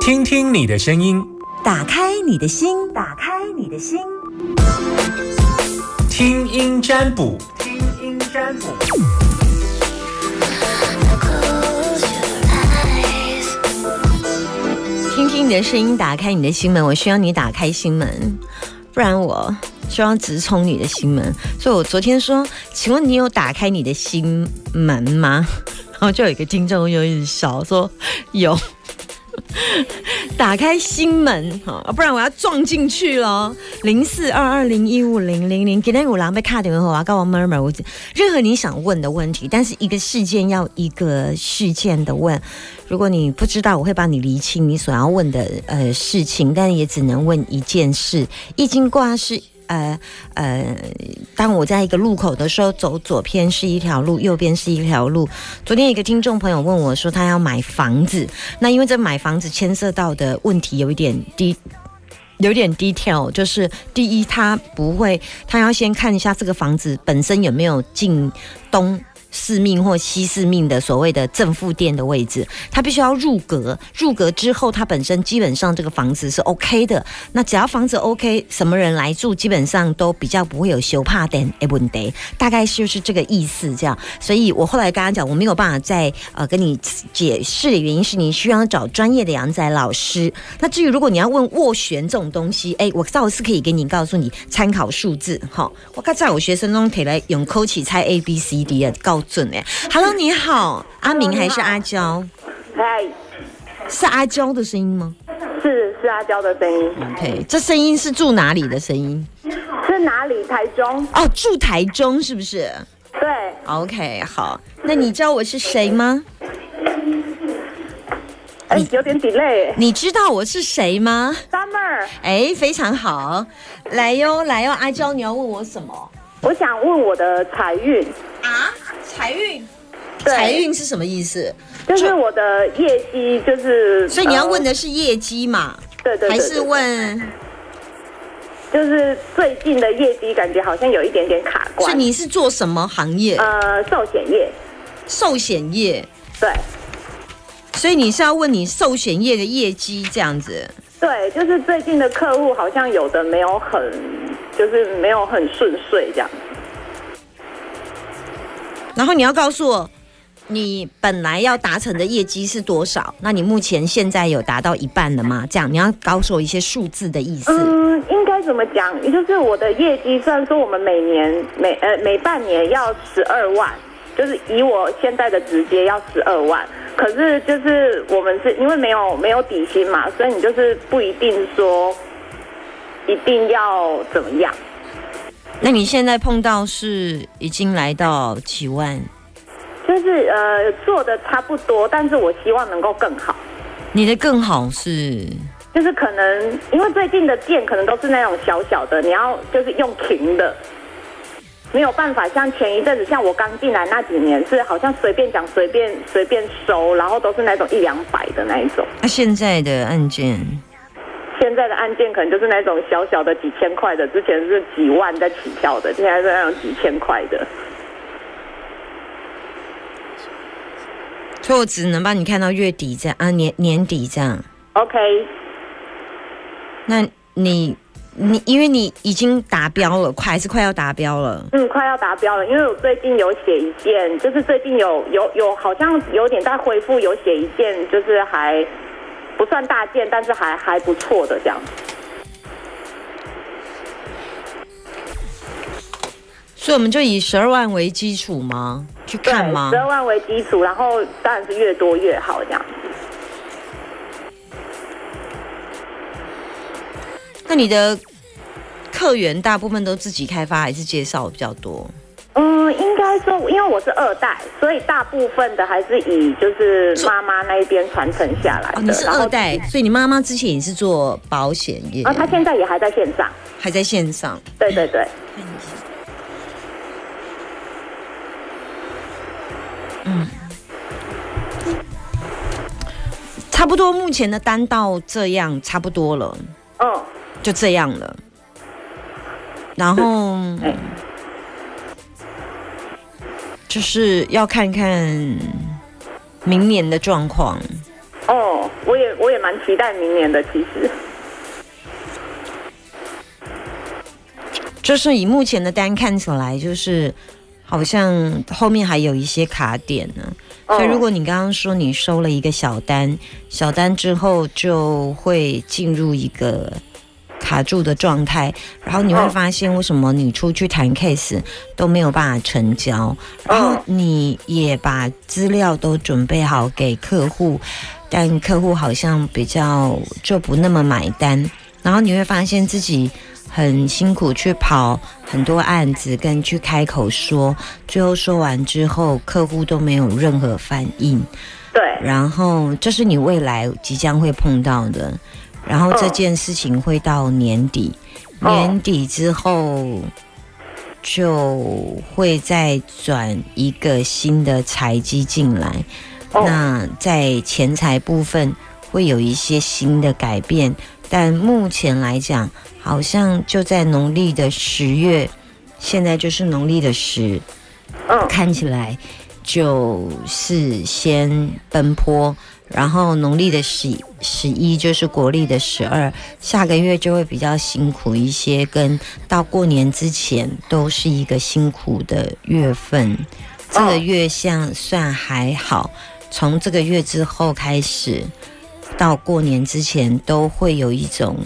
听听你的声音，打开你的心，打开你的心，听音占卜，听音占卜。听听你的声音，打开你的心门。我需要你打开心门，不然我就要直冲你的心门。所以我昨天说，请问你有打开你的心门吗？然后就有一个听众就一直笑说有。打开心门，哈，不然我要撞进去了。零四二二零一五零零零，今天五郎被卡点后，我要告我 murmur，我任何你想问的问题，但是一个事件要一个事件的问。如果你不知道，我会帮你厘清你所要问的呃事情，但也只能问一件事。易经卦是。呃呃，当我在一个路口的时候，走左边是一条路，右边是一条路。昨天一个听众朋友问我说，他要买房子，那因为这买房子牵涉到的问题有一点低，有点 detail，就是第一，他不会，他要先看一下这个房子本身有没有进东。四命或西四命的所谓的正负电的位置，它必须要入格。入格之后，它本身基本上这个房子是 OK 的。那只要房子 OK，什么人来住，基本上都比较不会有修怕电 e 问题。大概就是这个意思，这样。所以我后来跟他讲，我没有办法再呃跟你解释的原因是你需要找专业的阳仔老师。那至于如果你要问斡旋这种东西，哎，我倒是可以给你告诉你参考数字。哈，我刚在我学生中可以来用口起猜 A B C D 的告。准哎，Hello，你好，阿明还是阿娇？嗨，是阿娇的声音吗？是，是阿娇的声音。OK，这声音是住哪里的声音？是哪里？台中。哦，住台中是不是？对。OK，好，那你知道我是谁吗？哎，有点 delay。你知道我是谁吗？Summer。哎，非常好，来哟，来哟，阿娇，你要问我什么？我想问我的财运。啊，财运，财运是什么意思？就是我的业绩，就是，所以你要问的是业绩嘛？对对，还是问，就是最近的业绩感觉好像有一点点卡关。所以你是做什么行业？呃，寿险业。寿险业，对。所以你是要问你寿险业的业绩这样子？对，就是最近的客户好像有的没有很，就是没有很顺遂这样。然后你要告诉我，你本来要达成的业绩是多少？那你目前现在有达到一半了吗？这样你要告诉我一些数字的意思。嗯，应该怎么讲？也就是我的业绩，虽然说我们每年每呃每半年要十二万，就是以我现在的直接要十二万，可是就是我们是因为没有没有底薪嘛，所以你就是不一定说一定要怎么样。那你现在碰到是已经来到几万？就是呃做的差不多，但是我希望能够更好。你的更好是？就是可能因为最近的店可能都是那种小小的，你要就是用平的，没有办法像前一阵子，像我刚进来那几年是好像随便讲随便随便收，然后都是那种一两百的那一种。那现在的案件？现在的案件可能就是那种小小的几千块的，之前是几万在起跳的，现在是那种几千块的。所以我只能帮你看到月底这样啊，年年底这样。OK。那你你因为你已经达标了，快还是快要达标了？嗯，快要达标了，因为我最近有写一件，就是最近有有有好像有点在恢复，有写一件，就是还。不算大件，但是还还不错的这样。所以我们就以十二万为基础吗？去看吗？十二万为基础，然后当然是越多越好这样。那你的客源大部分都自己开发还是介绍比较多？嗯，应该说，因为我是二代，所以大部分的还是以就是妈妈那一边传承下来的。你是二代，所以你妈妈之前也是做保险业。啊，她现在也还在线上，还在线上。对对对。嗯，差不多，目前的单到这样差不多了。嗯，就这样了。然后。就是要看看明年的状况哦。我也我也蛮期待明年的，其实。就是以目前的单看起来，就是好像后面还有一些卡点呢。所以如果你刚刚说你收了一个小单，小单之后就会进入一个卡住的状态，然后你会发现为什么你出去谈 case 都没有办法成交，然后你也把资料都准备好给客户，但客户好像比较就不那么买单，然后你会发现自己。很辛苦去跑很多案子，跟去开口说，最后说完之后，客户都没有任何反应。对，然后这是你未来即将会碰到的，然后这件事情会到年底，年底之后就会再转一个新的财机进来，那在钱财部分会有一些新的改变，但目前来讲。好像就在农历的十月，现在就是农历的十，看起来就是先奔波，然后农历的十十一就是国历的十二，下个月就会比较辛苦一些，跟到过年之前都是一个辛苦的月份。这个月相算还好，从这个月之后开始，到过年之前都会有一种。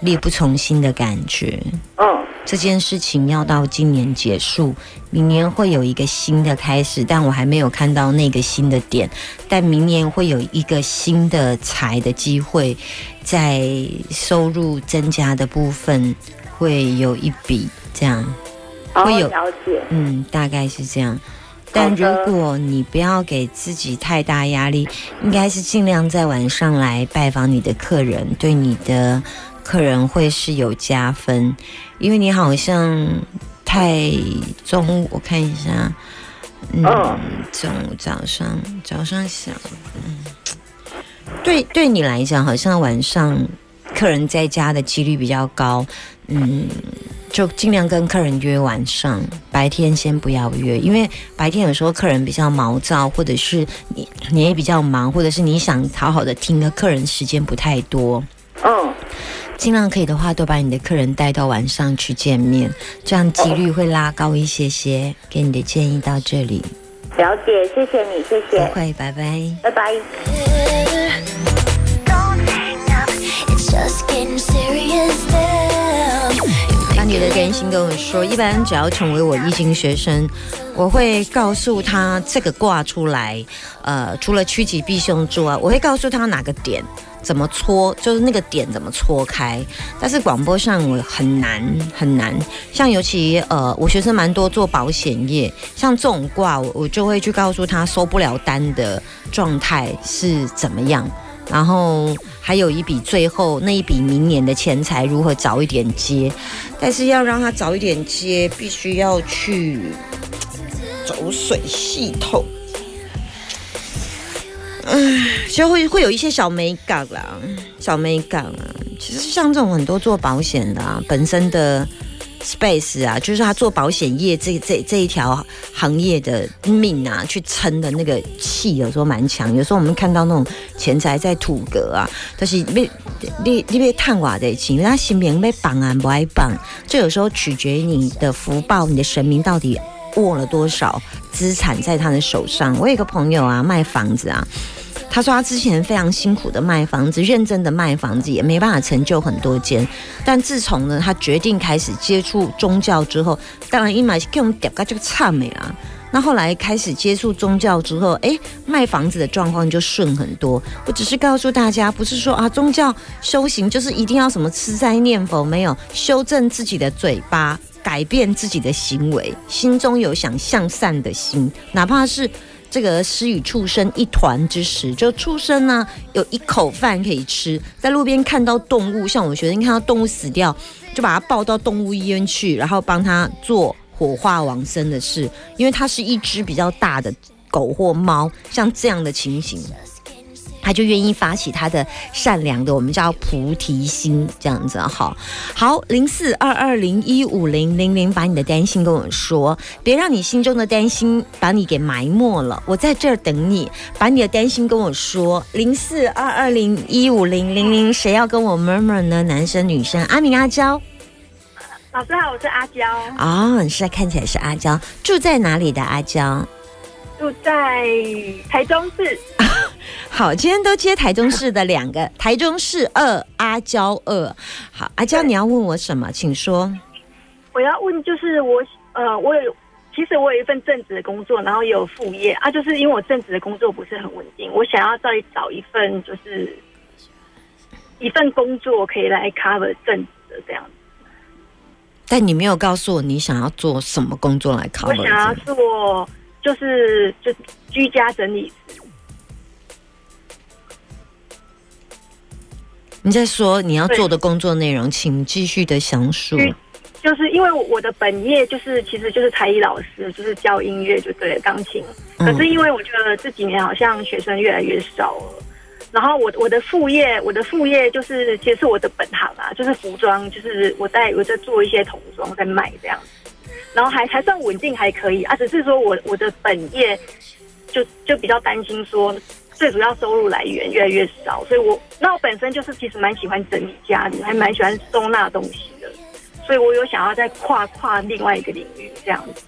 力不从心的感觉。嗯，这件事情要到今年结束，明年会有一个新的开始，但我还没有看到那个新的点。但明年会有一个新的财的机会，在收入增加的部分会有一笔这样，会有了解。嗯，大概是这样。但如果你不要给自己太大压力，应该是尽量在晚上来拜访你的客人，对你的。客人会是有加分，因为你好像太中午，我看一下，嗯，中午早上早上想，嗯，对，对你来讲，好像晚上客人在家的几率比较高，嗯，就尽量跟客人约晚上，白天先不要约，因为白天有时候客人比较毛躁，或者是你你也比较忙，或者是你想好好的听的客人时间不太多，嗯。尽量可以的话，都把你的客人带到晚上去见面，这样几率会拉高一些些。给你的建议到这里，了解，谢谢你，谢谢，不会，拜拜，拜拜。把你的更新跟我说，一般只要成为我易经学生，我会告诉他这个卦出来，呃，除了趋吉避凶之外，我会告诉他哪个点。怎么搓，就是那个点怎么搓开。但是广播上我很难很难，像尤其呃，我学生蛮多做保险业，像这种卦，我我就会去告诉他收不了单的状态是怎么样，然后还有一笔最后那一笔明年的钱财如何早一点接，但是要让他早一点接，必须要去走水系统。嗯，就会会有一些小美感啦，小美感啊。其实像这种很多做保险的啊，本身的 space 啊，就是他做保险业这这这一条行业的命啊，去撑的那个气，有时候蛮强。有时候我们看到那种钱财在土格啊，但是你你你被探瓦的钱，他心名被绑啊不爱绑，这有时候取决于你的福报，你的神明到底握了多少资产在他的手上。我有个朋友啊，卖房子啊。他说他之前非常辛苦的卖房子，认真的卖房子，也没办法成就很多间。但自从呢，他决定开始接触宗教之后，当然一买给我们点个这个差美啊。那后来开始接触宗教之后，哎，卖房子的状况就顺很多。我只是告诉大家，不是说啊，宗教修行就是一定要什么吃斋念佛，没有修正自己的嘴巴，改变自己的行为，心中有想向善的心，哪怕是。这个施与畜生一团之时，就畜生呢有一口饭可以吃，在路边看到动物，像我们学生看到动物死掉，就把它抱到动物医院去，然后帮他做火化往生的事，因为它是一只比较大的狗或猫，像这样的情形。他就愿意发起他的善良的，我们叫菩提心，这样子哈。好，零四二二零一五零零零，把你的担心跟我说，别让你心中的担心把你给埋没了。我在这儿等你，把你的担心跟我说。零四二二零一五零零零，谁要跟我 murmur 呢？男生女生？阿明阿娇。老师好，我是阿娇。哦，你是看起来是阿娇，住在哪里的阿娇？住在台中市。好，今天都接台中市的两个，台中市二阿娇二。好，阿娇，你要问我什么？请说。我要问，就是我呃，我有其实我有一份正职的工作，然后也有副业啊。就是因为我正职的工作不是很稳定，我想要再找一份就是一份工作可以来 cover 正职的这样子。但你没有告诉我你想要做什么工作来 cover。我想要做就是就居家整理师。你在说你要做的工作内容，请继续的详述。就是因为我的本业就是其实就是才艺老师，就是教音乐就对钢琴。可是因为我觉得这几年好像学生越来越少了。然后我我的副业，我的副业就是其实是我的本行啊，就是服装，就是我在我在做一些童装在卖这样，然后还还算稳定还可以啊，只是说我我的本业就就比较担心说，最主要收入来源越来越少，所以我那我本身就是其实蛮喜欢整理家里，还蛮喜欢收纳东西的，所以我有想要再跨跨另外一个领域这样子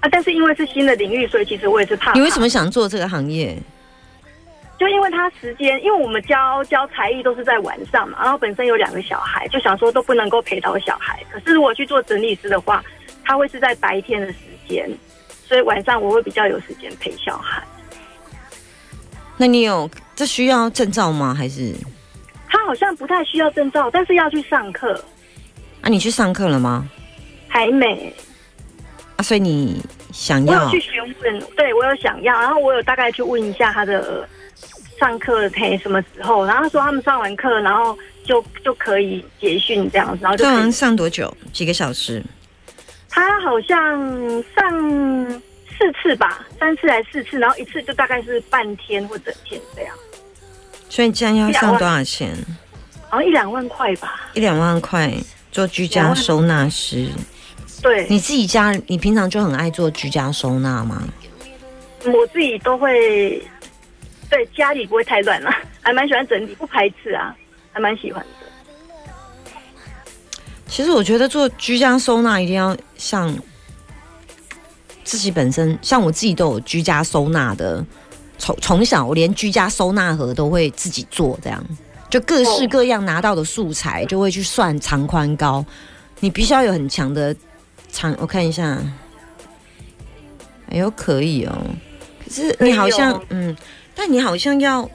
啊，但是因为是新的领域，所以其实我也是怕。你为什么想做这个行业？就因为他时间，因为我们教教才艺都是在晚上嘛，然后本身有两个小孩，就想说都不能够陪到小孩。可是如果去做整理师的话，他会是在白天的时间，所以晚上我会比较有时间陪小孩。那你有这需要证照吗？还是？他好像不太需要证照，但是要去上课。啊，你去上课了吗？还没。啊，所以你想要？我有去询问，对我有想要，然后我有大概去问一下他的。上课陪什么时候？然后他说他们上完课，然后就就可以结训这样子，然后就上上多久？几个小时？他好像上四次吧，三次还是四次？然后一次就大概是半天或整天这样。所以这样要上多少钱？好像一两万块吧。一两万块做居家收纳师。对，你自己家，你平常就很爱做居家收纳吗？我自己都会。对家里不会太乱了，还蛮喜欢整理，不排斥啊，还蛮喜欢的。其实我觉得做居家收纳一定要像自己本身，像我自己都有居家收纳的，从从小我连居家收纳盒都会自己做，这样就各式各样拿到的素材就会去算长宽高，你必须要有很强的长。我看一下，哎呦可以哦，可是你好像嗯。但你好像要，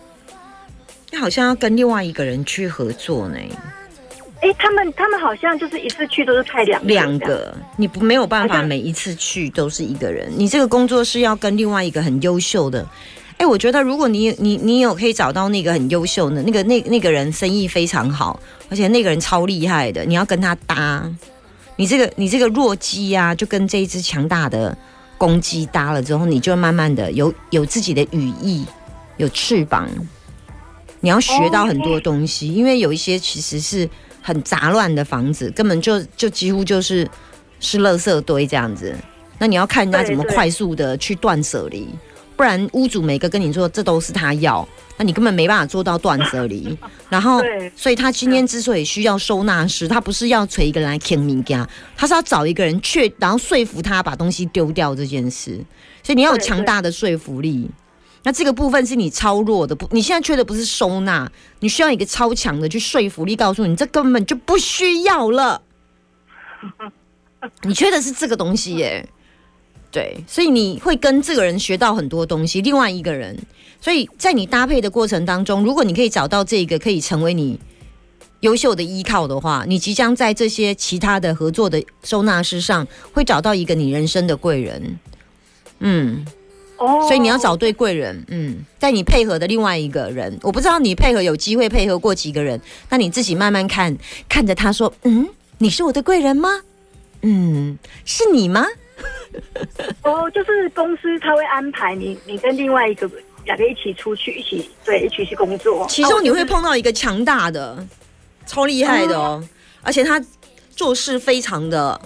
你好像要跟另外一个人去合作呢。哎，他们他们好像就是一次去都是派两两个，你不没有办法每一次去都是一个人。你这个工作是要跟另外一个很优秀的。哎，我觉得如果你你你有可以找到那个很优秀的那个那那个人生意非常好，而且那个人超厉害的，你要跟他搭。你这个你这个弱鸡啊，就跟这一只强大的公鸡搭了之后，你就慢慢的有有自己的羽翼。有翅膀，你要学到很多东西，因为有一些其实是很杂乱的房子，根本就就几乎就是是垃圾堆这样子。那你要看人家怎么快速的去断舍离，不然屋主每个跟你说这都是他要，那你根本没办法做到断舍离。然后，所以他今天之所以需要收纳师，他不是要锤一个人来啃米家，他是要找一个人去，然后说服他把东西丢掉这件事。所以你要有强大的说服力。那这个部分是你超弱的，不，你现在缺的不是收纳，你需要一个超强的去说服力，告诉你这根本就不需要了。你缺的是这个东西耶，对，所以你会跟这个人学到很多东西。另外一个人，所以在你搭配的过程当中，如果你可以找到这个可以成为你优秀的依靠的话，你即将在这些其他的合作的收纳师上会找到一个你人生的贵人。嗯。哦，所以你要找对贵人，嗯，在你配合的另外一个人，我不知道你配合有机会配合过几个人，那你自己慢慢看，看着他说，嗯，你是我的贵人吗？嗯，是你吗？哦，就是公司他会安排你，你跟另外一个两个一起出去，一起对，一起去工作。其中你会哦碰到一个强大的、超厉害的哦，而且他做事非常的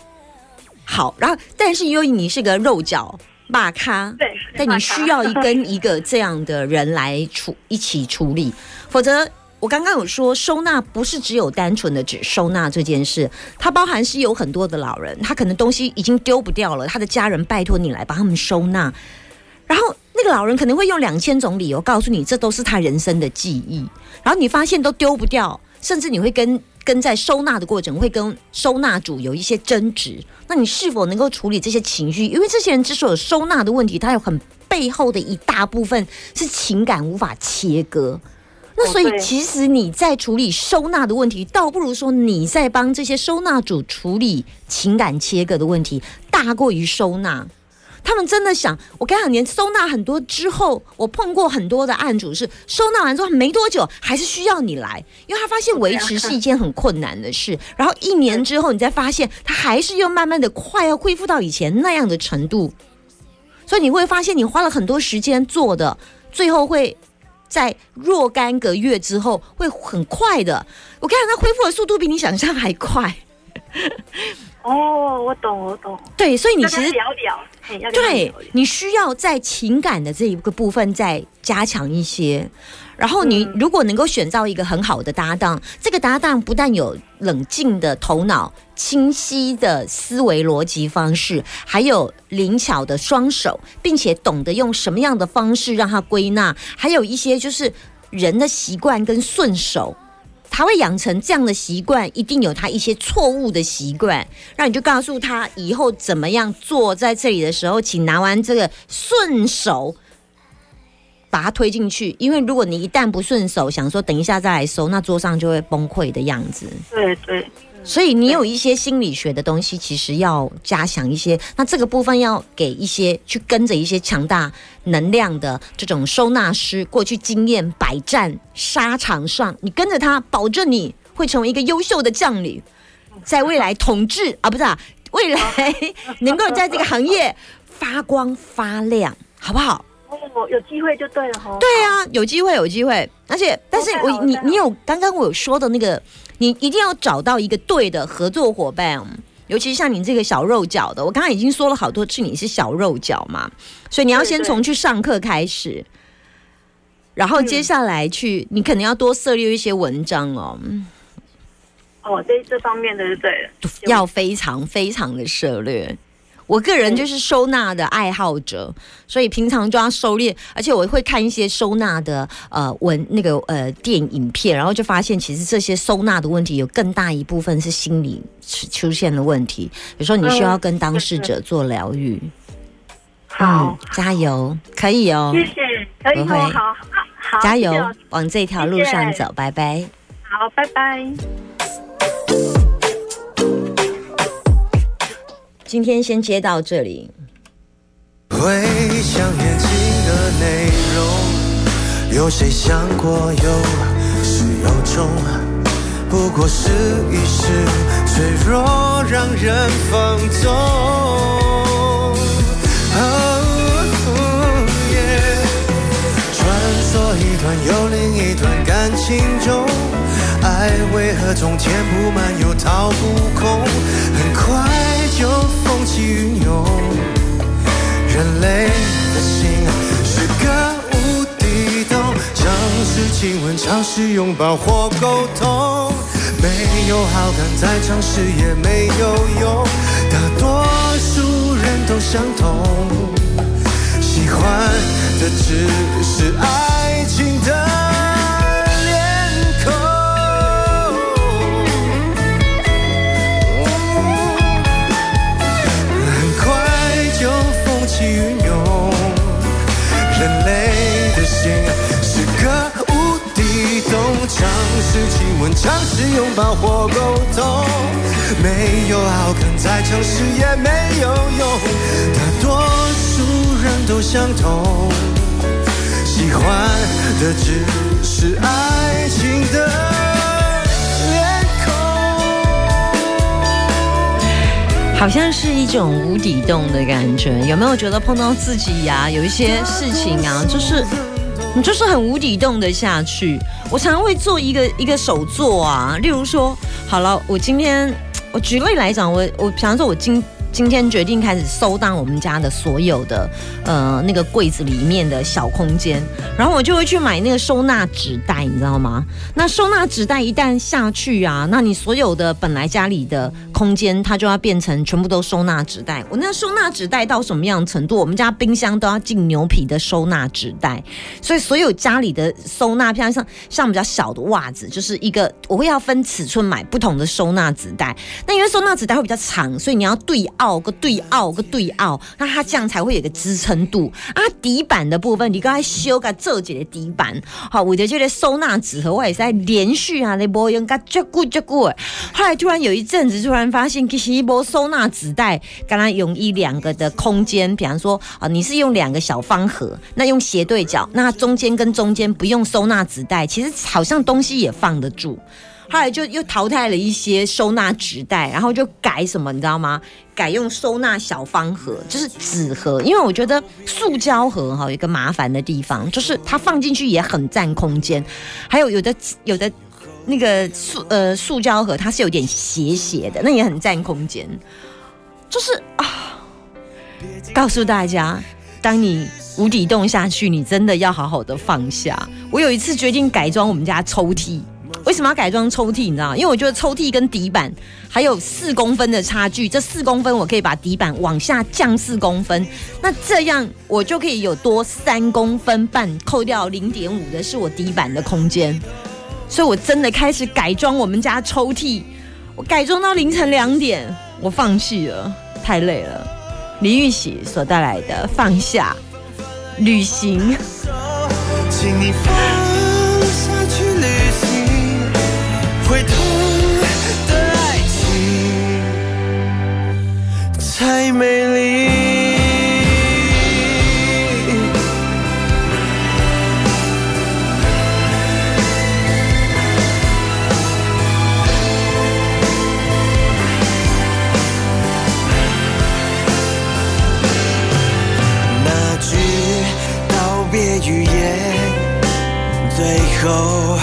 好。然后，但是因为你是个肉脚骂咖，对，但你需要一跟一个这样的人来处一起处理，否则。我刚刚有说，收纳不是只有单纯的只收纳这件事，它包含是有很多的老人，他可能东西已经丢不掉了，他的家人拜托你来帮他们收纳，然后那个老人可能会用两千种理由告诉你，这都是他人生的记忆，然后你发现都丢不掉，甚至你会跟跟在收纳的过程会跟收纳主有一些争执，那你是否能够处理这些情绪？因为这些人之所以有收纳的问题，他有很背后的一大部分是情感无法切割。那所以其实你在处理收纳的问题，倒不如说你在帮这些收纳主处理情感切割的问题，大过于收纳。他们真的想，我跟你讲，连收纳很多之后，我碰过很多的案主是收纳完之后没多久，还是需要你来，因为他发现维持是一件很困难的事。然后一年之后，你再发现他还是又慢慢的快要恢复到以前那样的程度，所以你会发现你花了很多时间做的，最后会在若干个月之后会很快的。我看他恢复的速度比你想象还快。哦，我懂，我懂。对，所以你其实要对你需要在情感的这一个部分再加强一些。然后你嗯如果能够选到一个很好的搭档，这个搭档不但有冷静的头脑、清晰的思维逻辑方式，还有灵巧的双手，并且懂得用什么样的方式让他归纳，还有一些就是人的习惯跟顺手。他会养成这样的习惯，一定有他一些错误的习惯，那你就告诉他以后怎么样做，在这里的时候，请拿完这个顺手把它推进去，因为如果你一旦不顺手，想说等一下再来收，那桌上就会崩溃的样子。对对，所以你有一些心理学的东西，其实要加强一些。那这个部分要给一些去跟着一些强大能量的这种收纳师，过去经验百战沙场上，你跟着他，保证你会成为一个优秀的将领，在未来统治啊，不是啊，未来 能够在这个行业发光发亮，好不好？哦，有机会就对了哈。对啊，有机会，有机会。而且，但是我你你有刚刚我有说的那个，你一定要找到一个对的合作伙伴。尤其像你这个小肉脚的，我刚刚已经说了好多次，你是小肉脚嘛，所以你要先从去上课开始，然后接下来去，你可能要多涉猎一些文章哦，哦，这这方面的就对了。要非常非常的涉猎。我个人就是收纳的爱好者，所以平常就要收敛，而且我会看一些收纳的呃文那个呃电影片，然后就发现其实这些收纳的问题有更大一部分是心理出出现了问题，有时候你需要跟当事者做疗愈。好，加油，可以哦，谢谢，可以不会哦，好，好，好，加油往这条路上谢谢走，拜拜。好，拜拜。今天先接到这里。回想眼睛的内容，有谁想过有始有终？不过是一时脆弱，让人放纵。哦耶穿梭一段又另一段感情中，爱为何总填不满又掏不空？云涌。人类的心是个无底洞，尝试亲吻，尝试拥抱或沟通，没有好感再尝试也没有用，大多数人都相同，喜欢的只是爱情的人类的心是个无底洞，尝试亲吻，尝试拥抱或沟通，没有好感再尝试也没有用，大多数人都相同，喜欢的只是爱情的好像是一种无底洞的感觉，有没有觉得碰到自己呀、有一些事情啊，就是你就是很无底洞的下去。我常常会做一个一个手作啊，例如说，好了，我今天我举例来讲，我我比方说，我今今天决定开始收纳我们家的所有的呃那个柜子里面的小空间，然后我就会去买那个收纳纸袋，你知道吗？那收纳纸袋一旦下去啊，那你所有的本来家里的空间，它就要变成全部都收纳纸袋。我那收纳纸袋到什么样的程度？我们家冰箱都要进牛皮的收纳纸袋，所以所有家里的收纳，像像像比较小的袜子，就是一个我会要分尺寸买不同的收纳纸袋。那因为收纳纸袋会比较长，所以你要对。凹个对凹个对凹，那它这样才会有个支撑度啊。底板的部分，你刚才修个这节的底板，好，我的这个收纳纸盒我也是在连续啊，你不用个绝固绝固。后来突然有一阵子，突然发现其实一波收纳纸袋，刚刚用一两个的空间，比方说啊，你是用两个小方盒，那用斜对角，那中间跟中间不用收纳纸袋，其实好像东西也放得住。后来就又淘汰了一些收纳纸袋，然后就改什么，你知道吗？改用收纳小方盒，就是纸盒。因为我觉得塑胶盒哈有一个麻烦的地方，就是它放进去也很占空间。还有有的有的那个塑呃塑胶盒，它是有点斜斜的，那也很占空间。就是啊，告诉大家，当你无底洞下去，你真的要好好的放下。我有一次决定改装我们家抽屉。为什么要改装抽屉？你知道？因为我觉得抽屉跟底板还有四公分的差距，这四公分我可以把底板往下降四公分，那这样我就可以有多三公分半，扣掉零点五的是我底板的空间。所以我真的开始改装我们家抽屉，我改装到凌晨两点，我放弃了，太累了。李玉玺所带来的放下旅行。请你太美丽。那句道别语言，最后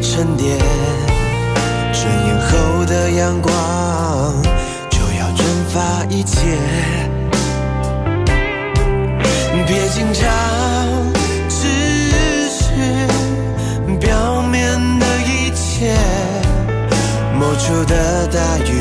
沉淀。转眼后的阳光一切，别紧张，只是表面的一切。某处的大雨，